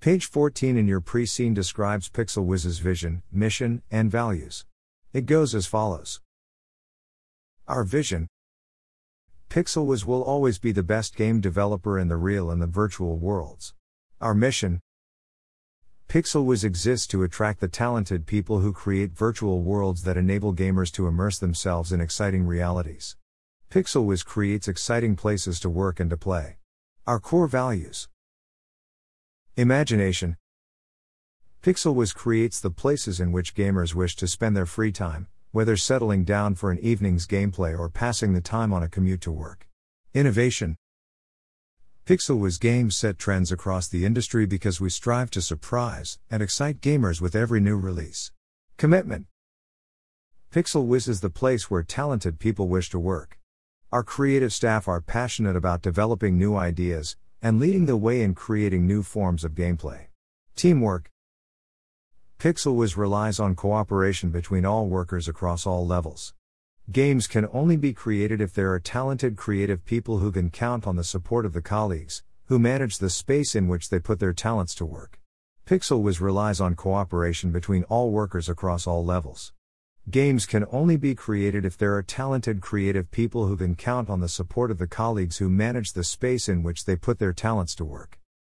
Page 14 in your pre-seen describes PixelWiz's vision, mission, and values. It goes as follows Our vision PixelWiz will always be the best game developer in the real and the virtual worlds. Our mission PixelWiz exists to attract the talented people who create virtual worlds that enable gamers to immerse themselves in exciting realities. PixelWiz creates exciting places to work and to play. Our core values Imagination. PixelWiz creates the places in which gamers wish to spend their free time, whether settling down for an evening's gameplay or passing the time on a commute to work. Innovation. PixelWiz games set trends across the industry because we strive to surprise and excite gamers with every new release. Commitment. PixelWiz is the place where talented people wish to work. Our creative staff are passionate about developing new ideas, and leading the way in creating new forms of gameplay. Teamwork PixelWiz relies on cooperation between all workers across all levels. Games can only be created if there are talented creative people who can count on the support of the colleagues, who manage the space in which they put their talents to work. PixelWiz relies on cooperation between all workers across all levels. Games can only be created if there are talented creative people who can count on the support of the colleagues who manage the space in which they put their talents to work.